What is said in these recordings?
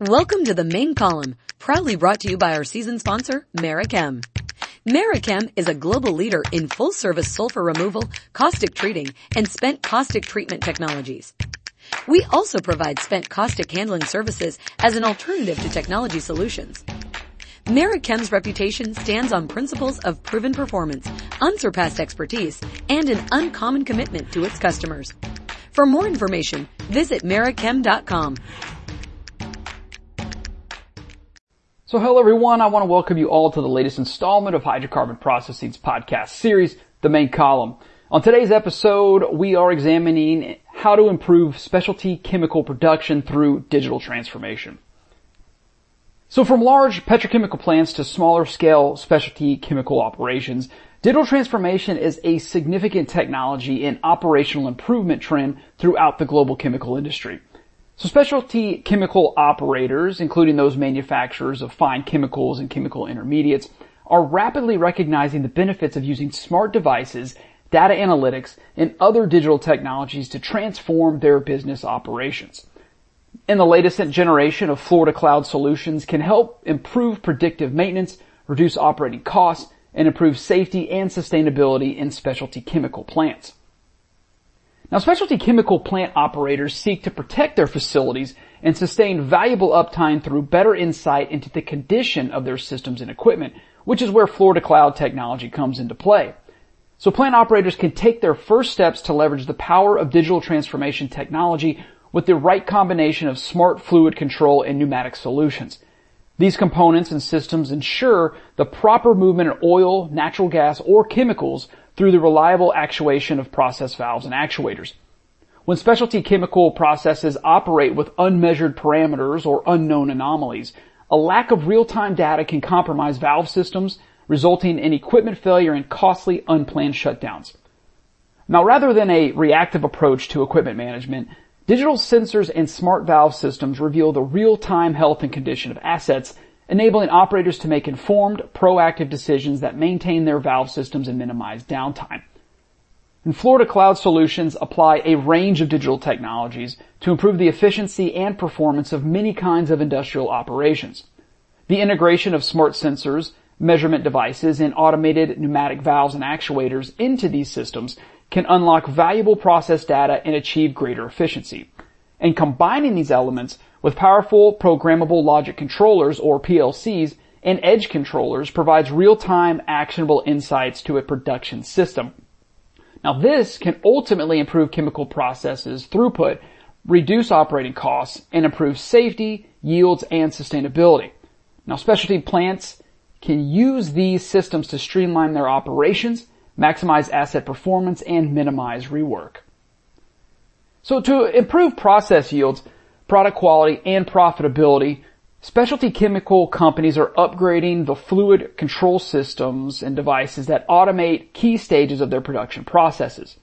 Welcome to the main column, proudly brought to you by our season sponsor, Merichem. Merichem is a global leader in full service sulfur removal, caustic treating, and spent caustic treatment technologies. We also provide spent caustic handling services as an alternative to technology solutions. Merichem's reputation stands on principles of proven performance, unsurpassed expertise, and an uncommon commitment to its customers. For more information, visit Merichem.com. So hello everyone, I want to welcome you all to the latest installment of Hydrocarbon Processing's podcast series, The Main Column. On today's episode, we are examining how to improve specialty chemical production through digital transformation. So from large petrochemical plants to smaller scale specialty chemical operations, digital transformation is a significant technology and operational improvement trend throughout the global chemical industry. So specialty chemical operators, including those manufacturers of fine chemicals and chemical intermediates, are rapidly recognizing the benefits of using smart devices, data analytics, and other digital technologies to transform their business operations. And the latest generation of Fluid-to-Cloud solutions can help improve predictive maintenance, reduce operating costs, and improve safety and sustainability in specialty chemical plants. Now specialty chemical plant operators seek to protect their facilities and sustain valuable uptime through better insight into the condition of their systems and equipment, which is where Fluid-to-Cloud technology comes into play. So plant operators can take their first steps to leverage the power of digital transformation technology with the right combination of smart fluid control and pneumatic solutions. These components and systems ensure the proper movement of oil, natural gas, or chemicals through the reliable actuation of process valves and actuators. When specialty chemical processes operate with unmeasured parameters or unknown anomalies, a lack of real-time data can compromise valve systems, resulting in equipment failure and costly unplanned shutdowns. Now rather than a reactive approach to equipment management, digital sensors and smart valve systems reveal the real-time health and condition of assets enabling operators to make informed, proactive decisions that maintain their valve systems and minimize downtime. And Fluid-to-Cloud Solutions apply a range of digital technologies to improve the efficiency and performance of many kinds of industrial operations. The integration of smart sensors, measurement devices, and automated pneumatic valves and actuators into these systems can unlock valuable process data and achieve greater efficiency. And combining these elements with powerful programmable logic controllers or PLCs and edge controllers provides real-time actionable insights to a production system. Now this can ultimately improve chemical processes throughput, reduce operating costs, and improve safety, yields, and sustainability. Now specialty plants can use these systems to streamline their operations, maximize asset performance, and minimize rework. So to improve process yields, product quality, and profitability, specialty chemical companies are upgrading the fluid control systems and devices that automate key stages of their production processes.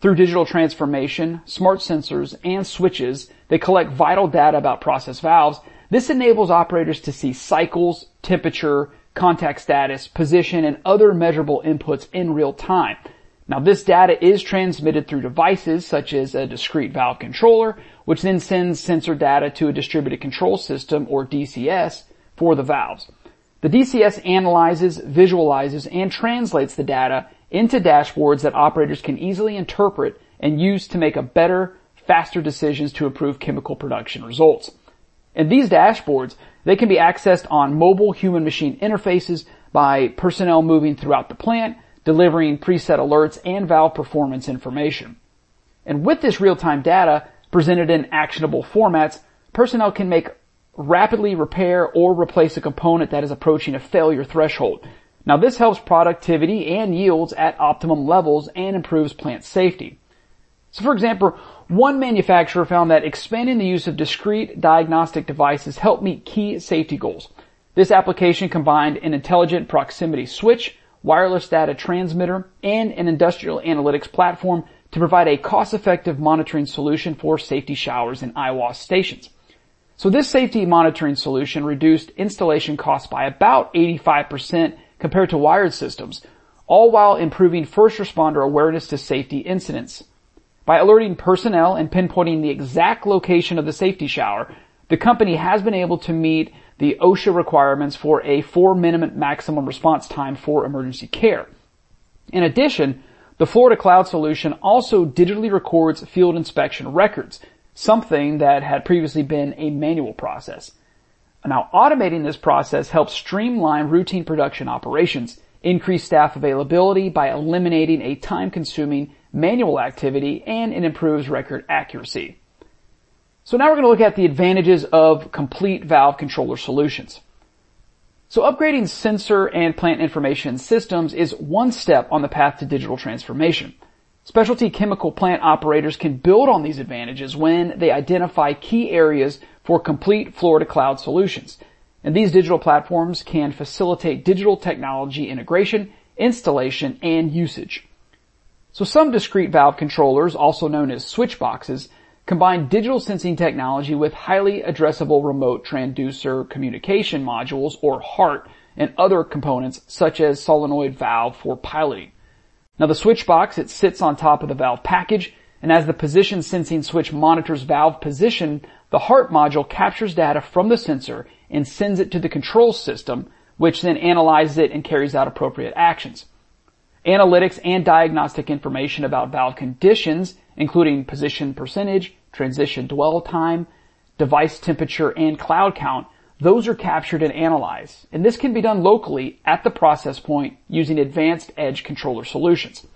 Through digital transformation, smart sensors, and switches, they collect vital data about process valves. This enables operators to see cycles, temperature, contact status, position, and other measurable inputs in real time. Now this data is transmitted through devices such as a discrete valve controller, which then sends sensor data to a distributed control system or DCS for the valves. The DCS analyzes, visualizes, and translates the data into dashboards that operators can easily interpret and use to make a better, faster decisions to improve chemical production results. And these dashboards, they can be accessed on mobile human machine interfaces by personnel moving throughout the plant delivering preset alerts and valve performance information. And with this real-time data presented in actionable formats, personnel can make rapidly repair or replace a component that is approaching a failure threshold. Now this helps productivity and yields at optimum levels and improves plant safety. So for example, one manufacturer found that expanding the use of discrete diagnostic devices helped meet key safety goals. This application combined an intelligent proximity switch wireless data transmitter, and an industrial analytics platform to provide a cost-effective monitoring solution for safety showers and eyewash stations. So this safety monitoring solution reduced installation costs by about 85% compared to wired systems, all while improving first responder awareness to safety incidents. By alerting personnel and pinpointing the exact location of the safety shower, the company has been able to meet the OSHA requirements for a four minute maximum response time for emergency care. In addition, the Fluid-to-Cloud solution also digitally records field inspection records, something that had previously been a manual process. Now, automating this process helps streamline routine production operations, increase staff availability by eliminating a time-consuming manual activity, and it improves record accuracy. So now we're going to look at the advantages of complete valve controller solutions. So upgrading sensor and plant information systems is one step on the path to digital transformation. Specialty chemical plant operators can build on these advantages when they identify key areas for complete Fluid-to-cloud solutions. And these digital platforms can facilitate digital technology integration, installation, and usage. So some discrete valve controllers, also known as switch boxes, combine digital sensing technology with highway addressable remote transducer communication modules or HART and other components such as solenoid valve for piloting. Now the switch box, it sits on top of the valve package, and as the position sensing switch monitors valve position, the HART module captures data from the sensor and sends it to the control system, which then analyzes it and carries out appropriate actions. Analytics and diagnostic information about valve conditions, including position percentage, transition dwell time, device temperature, and cloud count, those are captured and analyzed. And this can be done locally at the process point using advanced edge controller solutions.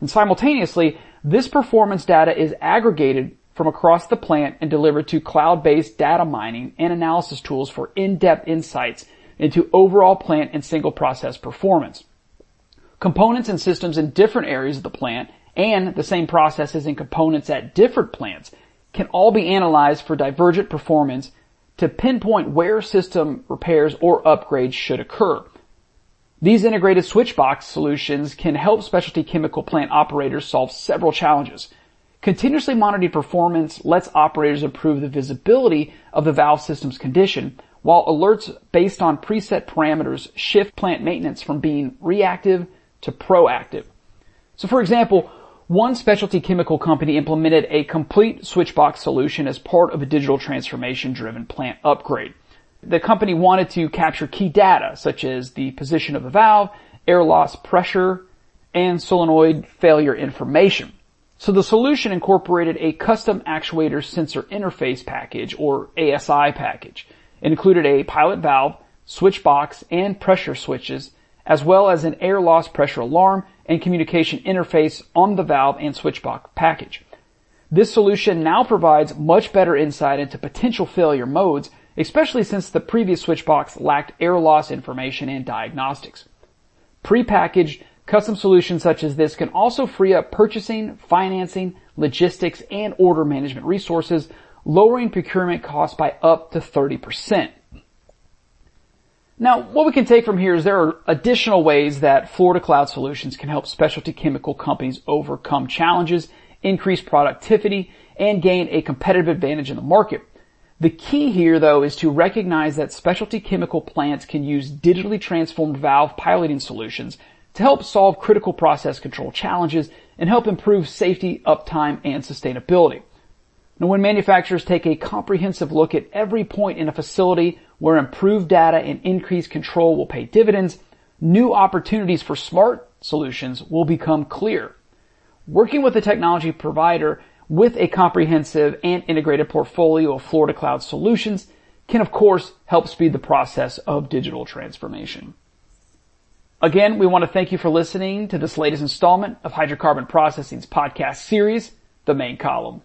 And simultaneously, this performance data is aggregated from across the plant and delivered to cloud-based data mining and analysis tools for in-depth insights into overall plant and single process performance. Components and systems in different areas of the plant and the same processes and components at different plants can all be analyzed for divergent performance to pinpoint where system repairs or upgrades should occur. These integrated switchbox solutions can help specialty chemical plant operators solve several challenges. Continuously monitoring performance lets operators improve the visibility of the valve system's condition, while alerts based on preset parameters shift plant maintenance from being reactive to proactive. So for example, one specialty chemical company implemented a complete switchbox solution as part of a digital transformation driven plant upgrade. The company wanted to capture key data such as the position of the valve, air loss pressure, and solenoid failure information. So the solution incorporated a custom actuator sensor interface package or ASI package. It included a pilot valve, switch box, and pressure switches, as well as an air loss pressure alarm and communication interface on the valve and switchbox package. This solution now provides much better insight into potential failure modes, especially since the previous switchbox lacked air loss information and diagnostics. Prepackaged custom solutions such as this can also free up purchasing, financing, logistics, and order management resources, lowering procurement costs by up to 30%. Now, what we can take from here is there are additional ways that Fluid-to-Cloud Solutions can help specialty chemical companies overcome challenges, increase productivity, and gain a competitive advantage in the market. The key here though is to recognize that specialty chemical plants can use digitally transformed valve piloting solutions to help solve critical process control challenges and help improve safety, uptime, and sustainability. Now when manufacturers take a comprehensive look at every point in a facility where improved data and increased control will pay dividends, new opportunities for smart solutions will become clear. Working with a technology provider with a comprehensive and integrated portfolio of Fluid-to-Cloud solutions can of course help speed the process of digital transformation. Again, we want to thank you for listening to this latest installment of Hydrocarbon Processing's podcast series, The Main Column.